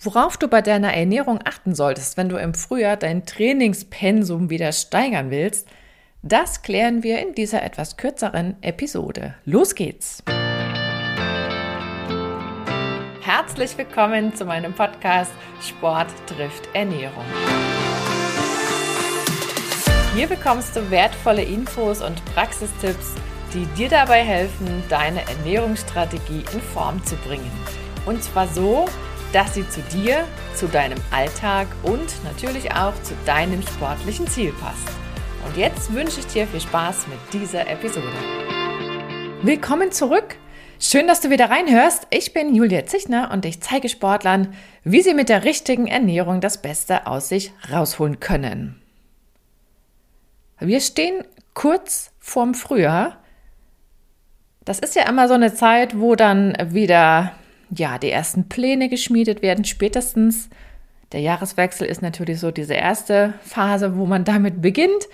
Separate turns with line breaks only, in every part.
Worauf du bei deiner Ernährung achten solltest, wenn du im Frühjahr dein Trainingspensum wieder steigern willst, das klären wir in dieser etwas kürzeren Episode. Los geht's! Herzlich willkommen zu meinem Podcast Sport trifft Ernährung. Hier bekommst du wertvolle Infos und Praxistipps, die dir dabei helfen, deine Ernährungsstrategie in Form zu bringen. Und zwar so, sie zu dir, zu deinem Alltag und natürlich auch zu deinem sportlichen Ziel passt. Und jetzt wünsche ich dir viel Spaß mit dieser Episode. Willkommen zurück. Schön, dass du wieder reinhörst. Ich bin Julia Zichner und ich zeige Sportlern, wie sie mit der richtigen Ernährung das Beste aus sich rausholen können. Wir stehen kurz vorm Frühjahr. Das ist ja immer so eine Zeit, wo dann wieder ja, die ersten Pläne geschmiedet werden, spätestens. Der Jahreswechsel ist natürlich so diese erste Phase, wo man damit beginnt.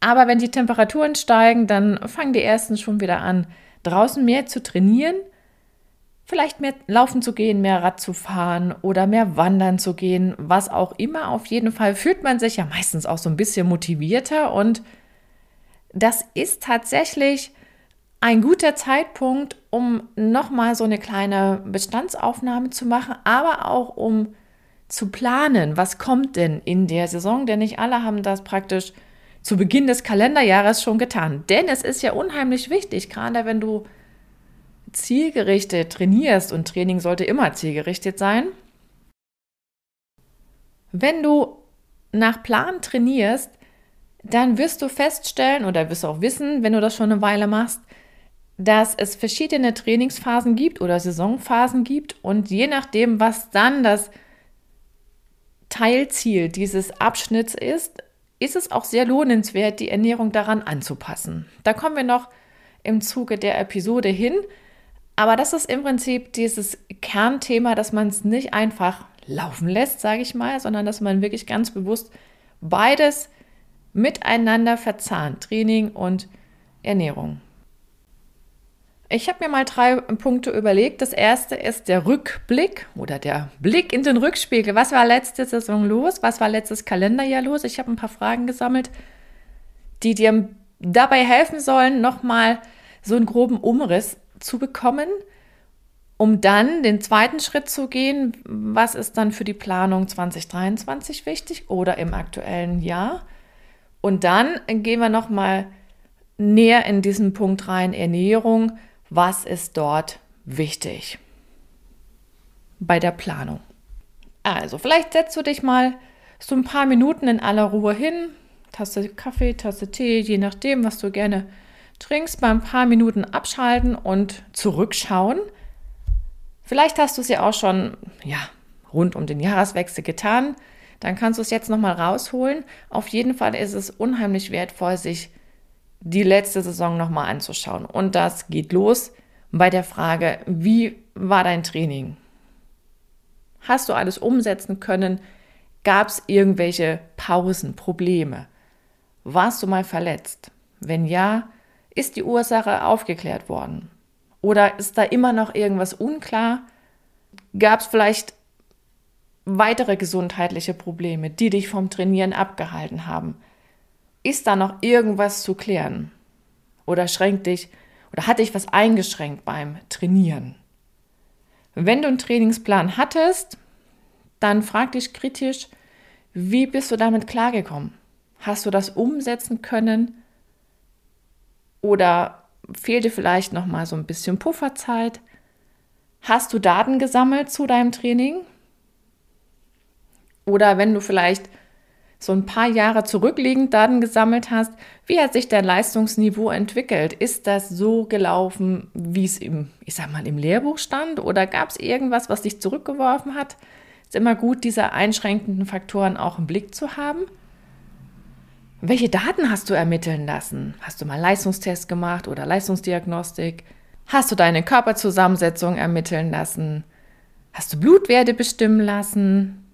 Aber wenn die Temperaturen steigen, dann fangen die ersten schon wieder an, draußen mehr zu trainieren, vielleicht mehr laufen zu gehen, mehr Rad zu fahren oder mehr wandern zu gehen, was auch immer. Auf jeden Fall fühlt man sich ja meistens auch so ein bisschen motivierter und das ist tatsächlich ein guter Zeitpunkt, um nochmal so eine kleine Bestandsaufnahme zu machen, aber auch um zu planen, was kommt denn in der Saison, denn nicht alle haben das praktisch zu Beginn des Kalenderjahres schon getan. Denn es ist ja unheimlich wichtig, gerade wenn du zielgerichtet trainierst und Training sollte immer zielgerichtet sein. Wenn du nach Plan trainierst, dann wirst du feststellen oder wirst auch wissen, wenn du das schon eine Weile machst, dass es verschiedene Trainingsphasen gibt oder Saisonphasen gibt und je nachdem, was dann das Teilziel dieses Abschnitts ist, ist es auch sehr lohnenswert, die Ernährung daran anzupassen. Da kommen wir noch im Zuge der Episode hin, aber das ist im Prinzip dieses Kernthema, dass man es nicht einfach laufen lässt, sage ich mal, sondern dass man wirklich ganz bewusst beides miteinander verzahnt, Training und Ernährung. Ich habe mir mal drei Punkte überlegt. Das erste ist der Rückblick oder der Blick in den Rückspiegel. Was war letzte Saison los? Was war letztes Kalenderjahr los? Ich habe ein paar Fragen gesammelt, die dir dabei helfen sollen, nochmal so einen groben Umriss zu bekommen, um dann den zweiten Schritt zu gehen. Was ist dann für die Planung 2023 wichtig oder im aktuellen Jahr? Und dann gehen wir nochmal näher in diesen Punkt rein, Ernährung was ist dort wichtig bei der Planung. Also, vielleicht setzt du dich mal so ein paar Minuten in aller Ruhe hin, Tasse Kaffee, Tasse Tee, je nachdem, was du gerne trinkst, mal ein paar Minuten abschalten und zurückschauen. Vielleicht hast du es ja auch schon, ja, rund um den Jahreswechsel getan. Dann kannst du es jetzt nochmal rausholen. Auf jeden Fall ist es unheimlich wertvoll, sich die letzte Saison nochmal anzuschauen. Und das geht los bei der Frage, wie war dein Training? Hast du alles umsetzen können? Gab es irgendwelche Pausen, Probleme? Warst du mal verletzt? Wenn ja, ist die Ursache aufgeklärt worden? Oder ist da immer noch irgendwas unklar? Gab es vielleicht weitere gesundheitliche Probleme, die dich vom Trainieren abgehalten haben? Ist da noch irgendwas zu klären? Oder schränkt dich oder hat dich was eingeschränkt beim Trainieren? Wenn du einen Trainingsplan hattest, dann frag dich kritisch, wie bist du damit klargekommen? Hast du das umsetzen können? Oder fehlt dir vielleicht noch mal so ein bisschen Pufferzeit? Hast du Daten gesammelt zu deinem Training? Oder wenn du vielleicht so ein paar Jahre zurückliegend Daten gesammelt hast, wie hat sich dein Leistungsniveau entwickelt? Ist das so gelaufen, wie es im, ich sag mal, im Lehrbuch stand? Oder gab es irgendwas, was dich zurückgeworfen hat? Ist immer gut, diese einschränkenden Faktoren auch im Blick zu haben. Welche Daten hast du ermitteln lassen? Hast du mal Leistungstest gemacht oder Leistungsdiagnostik? Hast du deine Körperzusammensetzung ermitteln lassen? Hast du Blutwerte bestimmen lassen?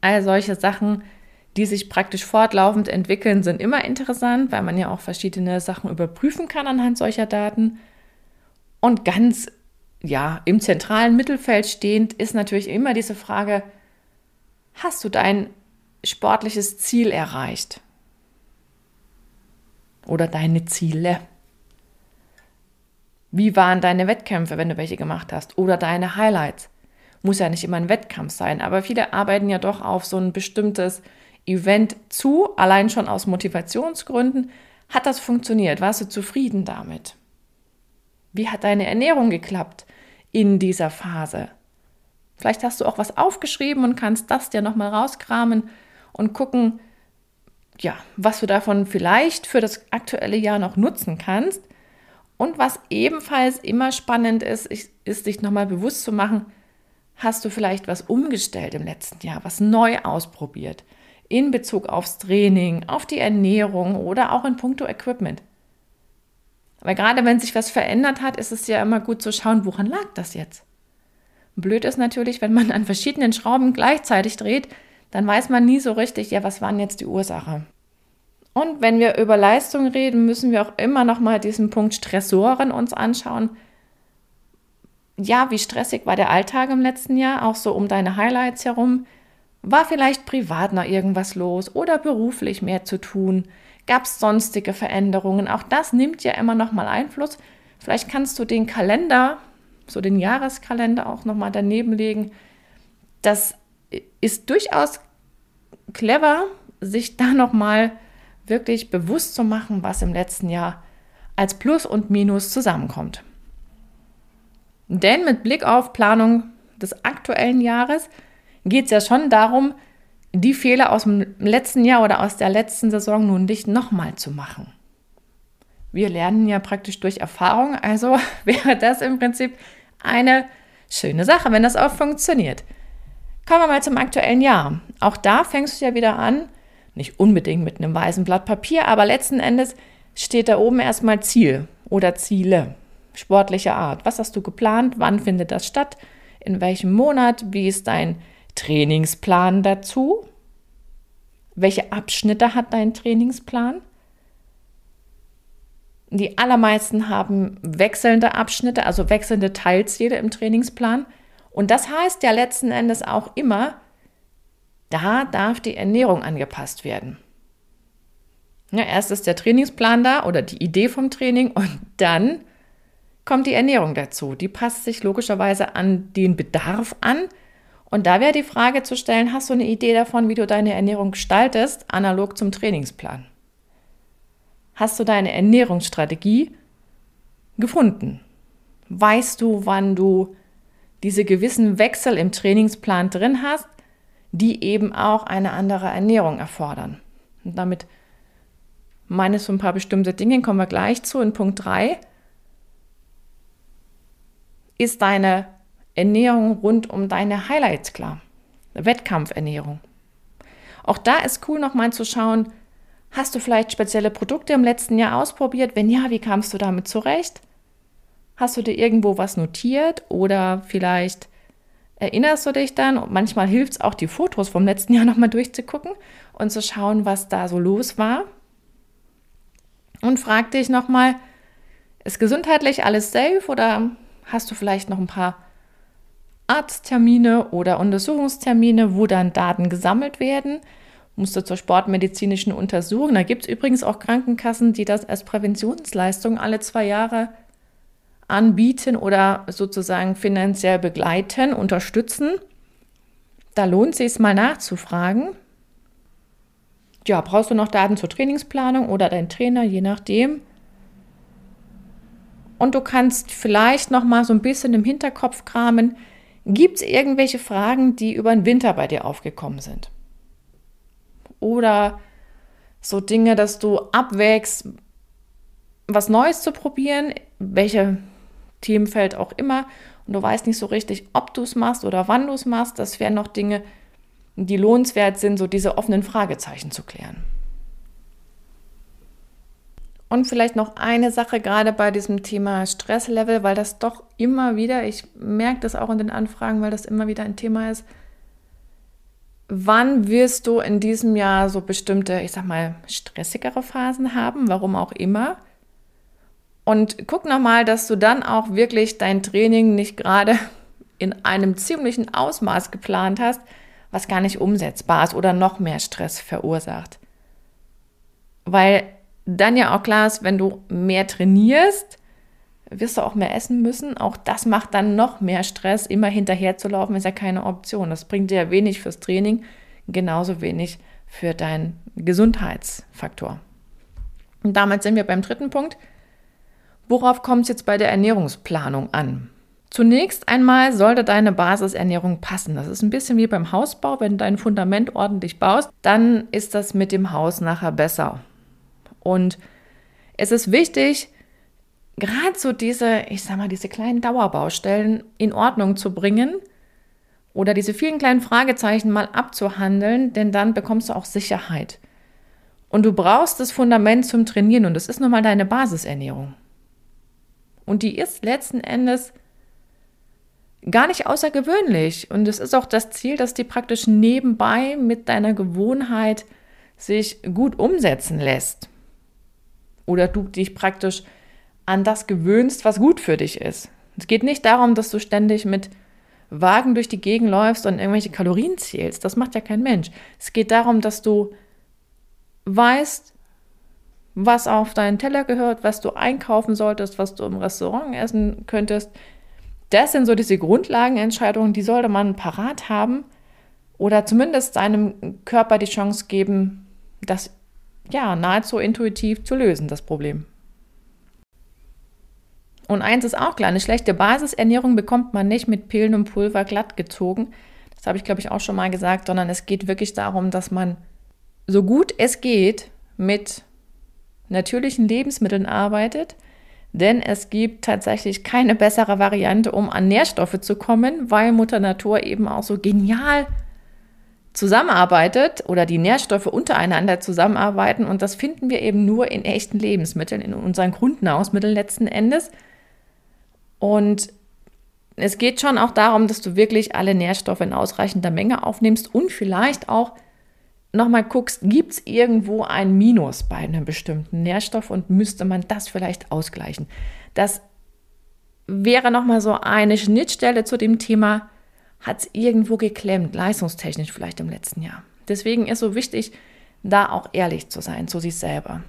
All solche Sachen die sich praktisch fortlaufend entwickeln, sind immer interessant, weil man ja auch verschiedene Sachen überprüfen kann anhand solcher Daten. Und ganz ja, im zentralen Mittelfeld stehend ist natürlich immer diese Frage, Hast du dein sportliches Ziel erreicht? Oder deine Ziele? Wie waren deine Wettkämpfe, wenn du welche gemacht hast? Oder deine Highlights? Muss ja nicht immer ein Wettkampf sein, aber viele arbeiten ja doch auf so ein bestimmtes Event zu, allein schon aus Motivationsgründen. Hat das funktioniert? Warst du zufrieden damit? Wie hat deine Ernährung geklappt in dieser Phase? Vielleicht hast du auch was aufgeschrieben und kannst das dir nochmal rauskramen und gucken, ja, was du davon vielleicht für das aktuelle Jahr noch nutzen kannst. Und was ebenfalls immer spannend ist, ist dich nochmal bewusst zu machen, hast du vielleicht was umgestellt im letzten Jahr, was neu ausprobiert in Bezug aufs Training, auf die Ernährung oder auch in puncto Equipment. Weil gerade wenn sich was verändert hat, ist es ja immer gut zu schauen, woran lag das jetzt? Blöd ist natürlich, wenn man an verschiedenen Schrauben gleichzeitig dreht, dann weiß man nie so richtig, ja, was waren jetzt die Ursache. Und wenn wir über Leistung reden, müssen wir auch immer noch mal diesen Punkt Stressoren uns anschauen. Ja, wie stressig war der Alltag im letzten Jahr, auch so um deine Highlights herum? War vielleicht privat noch irgendwas los oder beruflich mehr zu tun? Gab es sonstige Veränderungen? Auch das nimmt ja immer noch mal Einfluss. Vielleicht kannst du den Kalender, so den Jahreskalender auch noch mal daneben legen. Das ist durchaus clever, sich da noch mal wirklich bewusst zu machen, was im letzten Jahr als Plus und Minus zusammenkommt. Denn mit Blick auf Planung des aktuellen Jahres geht es ja schon darum, die Fehler aus dem letzten Jahr oder aus der letzten Saison nun nicht nochmal zu machen. Wir lernen ja praktisch durch Erfahrung, also wäre das im Prinzip eine schöne Sache, wenn das auch funktioniert. Kommen wir mal zum aktuellen Jahr. Auch da fängst du ja wieder an, nicht unbedingt mit einem weißen Blatt Papier, aber letzten Endes steht da oben erstmal Ziel oder Ziele sportlicher Art. Was hast du geplant? Wann findet das statt? In welchem Monat? Wie ist dein Trainingsplan dazu? Welche Abschnitte hat dein Trainingsplan? Die allermeisten haben wechselnde Abschnitte, also wechselnde Teilziele im Trainingsplan. Und das heißt ja letzten Endes auch immer, da darf die Ernährung angepasst werden. Ja, erst ist der Trainingsplan da oder die Idee vom Training und dann kommt die Ernährung dazu. Die passt sich logischerweise an den Bedarf an, und da wäre die Frage zu stellen, hast du eine Idee davon, wie du deine Ernährung gestaltest, analog zum Trainingsplan? Hast du deine Ernährungsstrategie gefunden? Weißt du, wann du diese gewissen Wechsel im Trainingsplan drin hast, die eben auch eine andere Ernährung erfordern? Und damit meine ich so ein paar bestimmte Dinge, kommen wir gleich zu. In Punkt 3 ist deine Ernährung rund um deine Highlights klar. Wettkampfernährung. Auch da ist cool nochmal zu schauen, hast du vielleicht spezielle Produkte im letzten Jahr ausprobiert? Wenn ja, wie kamst du damit zurecht? Hast du dir irgendwo was notiert oder vielleicht erinnerst du dich dann? Und manchmal hilft es auch, die Fotos vom letzten Jahr nochmal durchzugucken und zu schauen, was da so los war. Und frag dich nochmal, ist gesundheitlich alles safe oder hast du vielleicht noch ein paar Arzttermine oder Untersuchungstermine, wo dann Daten gesammelt werden. Musst du zur sportmedizinischen Untersuchung. Da gibt es übrigens auch Krankenkassen, die das als Präventionsleistung alle zwei Jahre anbieten oder sozusagen finanziell begleiten, unterstützen. Da lohnt es sich mal nachzufragen. Ja, brauchst du noch Daten zur Trainingsplanung oder dein Trainer, je nachdem. Und du kannst vielleicht noch mal so ein bisschen im Hinterkopf kramen, Gibt es irgendwelche Fragen, die über den Winter bei dir aufgekommen sind? Oder so Dinge, dass du abwägst, was Neues zu probieren, welche Themenfeld auch immer, und du weißt nicht so richtig, ob du es machst oder wann du es machst. Das wären noch Dinge, die lohnenswert sind, so diese offenen Fragezeichen zu klären. Und vielleicht noch eine Sache gerade bei diesem Thema Stresslevel, weil das doch immer wieder, ich merke das auch in den Anfragen, weil das immer wieder ein Thema ist. Wann wirst du in diesem Jahr so bestimmte, ich sag mal, stressigere Phasen haben, warum auch immer? Und guck nochmal, dass du dann auch wirklich dein Training nicht gerade in einem ziemlichen Ausmaß geplant hast, was gar nicht umsetzbar ist oder noch mehr Stress verursacht. Weil dann ja auch klar ist, wenn du mehr trainierst, wirst du auch mehr essen müssen. Auch das macht dann noch mehr Stress. Immer hinterher zu laufen ist ja keine Option. Das bringt dir ja wenig fürs Training, genauso wenig für deinen Gesundheitsfaktor. Und damit sind wir beim dritten Punkt. Worauf kommt es jetzt bei der Ernährungsplanung an? Zunächst einmal sollte deine Basisernährung passen. Das ist ein bisschen wie beim Hausbau. Wenn du dein Fundament ordentlich baust, dann ist das mit dem Haus nachher besser. Und es ist wichtig, gerade so diese, ich sag mal, diese kleinen Dauerbaustellen in Ordnung zu bringen oder diese vielen kleinen Fragezeichen mal abzuhandeln, denn dann bekommst du auch Sicherheit. Und du brauchst das Fundament zum Trainieren und das ist nun mal deine Basisernährung. Und die ist letzten Endes gar nicht außergewöhnlich. Und es ist auch das Ziel, dass die praktisch nebenbei mit deiner Gewohnheit sich gut umsetzen lässt. Oder du dich praktisch an das gewöhnst, was gut für dich ist. Es geht nicht darum, dass du ständig mit Wagen durch die Gegend läufst und irgendwelche Kalorien zählst. Das macht ja kein Mensch. Es geht darum, dass du weißt, was auf deinen Teller gehört, was du einkaufen solltest, was du im Restaurant essen könntest. Das sind so diese Grundlagenentscheidungen, die sollte man parat haben oder zumindest seinem Körper die Chance geben, das ja nahezu intuitiv zu lösen, das Problem. Und eins ist auch klar, eine schlechte Basisernährung bekommt man nicht mit Pillen und Pulver glatt gezogen. Das habe ich, glaube ich, auch schon mal gesagt, sondern es geht wirklich darum, dass man so gut es geht mit natürlichen Lebensmitteln arbeitet, denn es gibt tatsächlich keine bessere Variante, um an Nährstoffe zu kommen, weil Mutter Natur eben auch so genial zusammenarbeitet oder die Nährstoffe untereinander zusammenarbeiten. Und das finden wir eben nur in echten Lebensmitteln, in unseren Grundnahrungsmitteln letzten Endes. Und es geht schon auch darum, dass du wirklich alle Nährstoffe in ausreichender Menge aufnimmst und vielleicht auch nochmal guckst, gibt es irgendwo ein Minus bei einem bestimmten Nährstoff und müsste man das vielleicht ausgleichen. Das wäre nochmal so eine Schnittstelle zu dem Thema, hat es irgendwo geklemmt, leistungstechnisch vielleicht im letzten Jahr. Deswegen ist so wichtig, da auch ehrlich zu sein zu sich selber.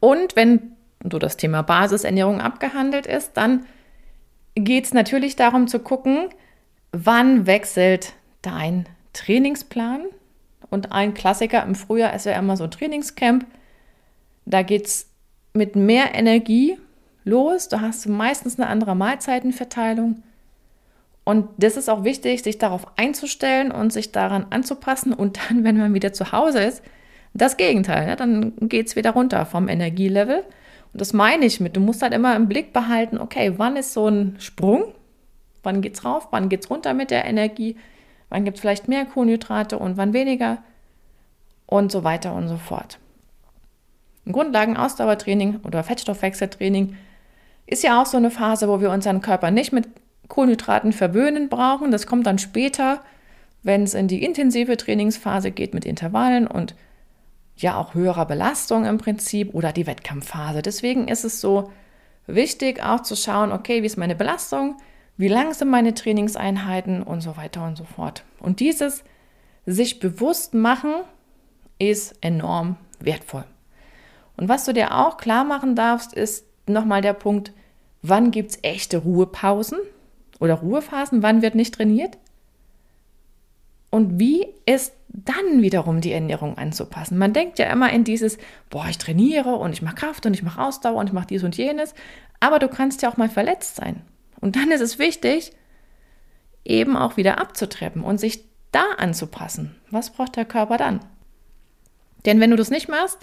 Und wenn so das Thema Basisernährung abgehandelt ist, dann geht es natürlich darum zu gucken, wann wechselt dein Trainingsplan. Und ein Klassiker im Frühjahr ist ja immer so ein Trainingscamp. Da geht es mit mehr Energie los. Da hast du meistens eine andere Mahlzeitenverteilung. Und das ist auch wichtig, sich darauf einzustellen und sich daran anzupassen. Und dann, wenn man wieder zu Hause ist, das Gegenteil. Ja, dann geht es wieder runter vom Energielevel. Und das meine ich mit, du musst halt immer im Blick behalten, okay, wann ist so ein Sprung? Wann geht's rauf? Wann geht's runter mit der Energie? Wann gibt es vielleicht mehr Kohlenhydrate und wann weniger? Und so weiter und so fort. Ein Grundlagen-Ausdauertraining oder Fettstoffwechseltraining ist ja auch so eine Phase, wo wir unseren Körper nicht mit Kohlenhydraten verwöhnen brauchen. Das kommt dann später, wenn es in die intensive Trainingsphase geht mit Intervallen und ja auch höherer Belastung im Prinzip oder die Wettkampfphase. Deswegen ist es so wichtig auch zu schauen, okay, wie ist meine Belastung, wie lang sind meine Trainingseinheiten und so weiter und so fort. Und dieses sich bewusst machen ist enorm wertvoll. Und was du dir auch klar machen darfst, ist nochmal der Punkt, wann gibt es echte Ruhepausen oder Ruhephasen, wann wird nicht trainiert und wie ist dann wiederum die Ernährung anzupassen. Man denkt ja immer in dieses, boah, ich trainiere und ich mache Kraft und ich mache Ausdauer und ich mache dies und jenes, aber du kannst ja auch mal verletzt sein. Und dann ist es wichtig, eben auch wieder abzutreppen und sich da anzupassen. Was braucht der Körper dann? Denn wenn du das nicht machst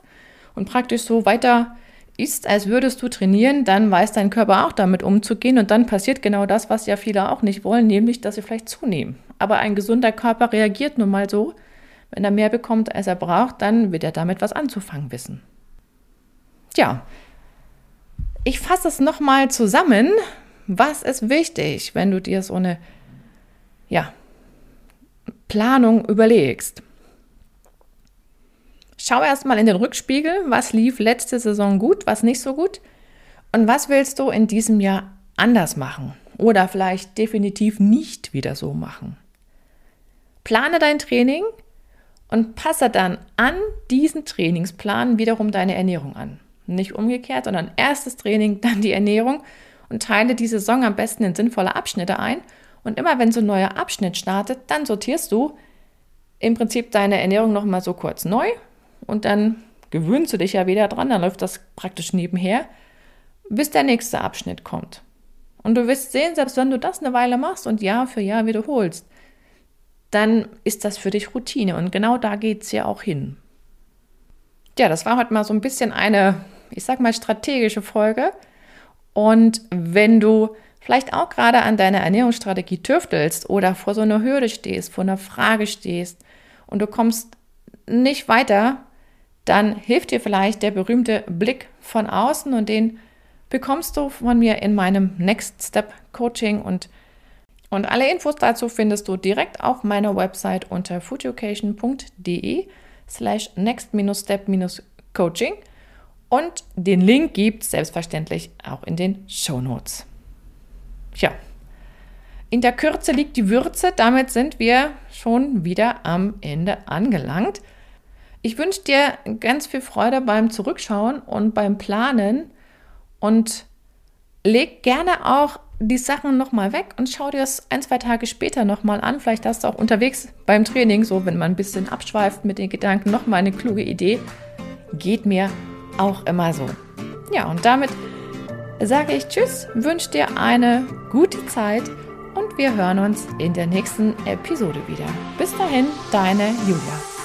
und praktisch so weiter isst, als würdest du trainieren, dann weiß dein Körper auch damit umzugehen und dann passiert genau das, was ja viele auch nicht wollen, nämlich, dass sie vielleicht zunehmen. Aber ein gesunder Körper reagiert nun mal so, wenn er mehr bekommt, als er braucht, dann wird er damit was anzufangen wissen. Tja, ich fasse es nochmal zusammen. Was ist wichtig, wenn du dir so eine ja, Planung überlegst? Schau erstmal in den Rückspiegel, was lief letzte Saison gut, was nicht so gut und was willst du in diesem Jahr anders machen oder vielleicht definitiv nicht wieder so machen. plane dein Training und passe dann an diesen Trainingsplan wiederum deine Ernährung an. Nicht umgekehrt, sondern erstes Training, dann die Ernährung und teile die Saison am besten in sinnvolle Abschnitte ein. Und immer wenn so ein neuer Abschnitt startet, dann sortierst du im Prinzip deine Ernährung nochmal so kurz neu und dann gewöhnst du dich ja wieder dran, dann läuft das praktisch nebenher, bis der nächste Abschnitt kommt. Und du wirst sehen, selbst wenn du das eine Weile machst und Jahr für Jahr wiederholst, dann ist das für dich Routine. Und genau da geht es ja auch hin. Ja, das war heute mal so ein bisschen eine, ich sag mal, strategische Folge. Und wenn du vielleicht auch gerade an deiner Ernährungsstrategie tüftelst oder vor so einer Hürde stehst, vor einer Frage stehst und du kommst nicht weiter, dann hilft dir vielleicht der berühmte Blick von außen und den bekommst du von mir in meinem Next Step Coaching und und alle Infos dazu findest du direkt auf meiner Website unter foodeducation.de slash next-step-coaching und den Link gibt es selbstverständlich auch in den Show Notes. Tja, in der Kürze liegt die Würze, damit sind wir schon wieder am Ende angelangt. Ich wünsche dir ganz viel Freude beim Zurückschauen und beim Planen und leg gerne auch die Sachen nochmal weg und schau dir das ein, zwei Tage später nochmal an. Vielleicht hast du auch unterwegs beim Training, so wenn man ein bisschen abschweift mit den Gedanken, nochmal eine kluge Idee. Geht mir auch immer so. Ja, und damit sage ich Tschüss, wünsche dir eine gute Zeit und wir hören uns in der nächsten Episode wieder. Bis dahin, deine Julia.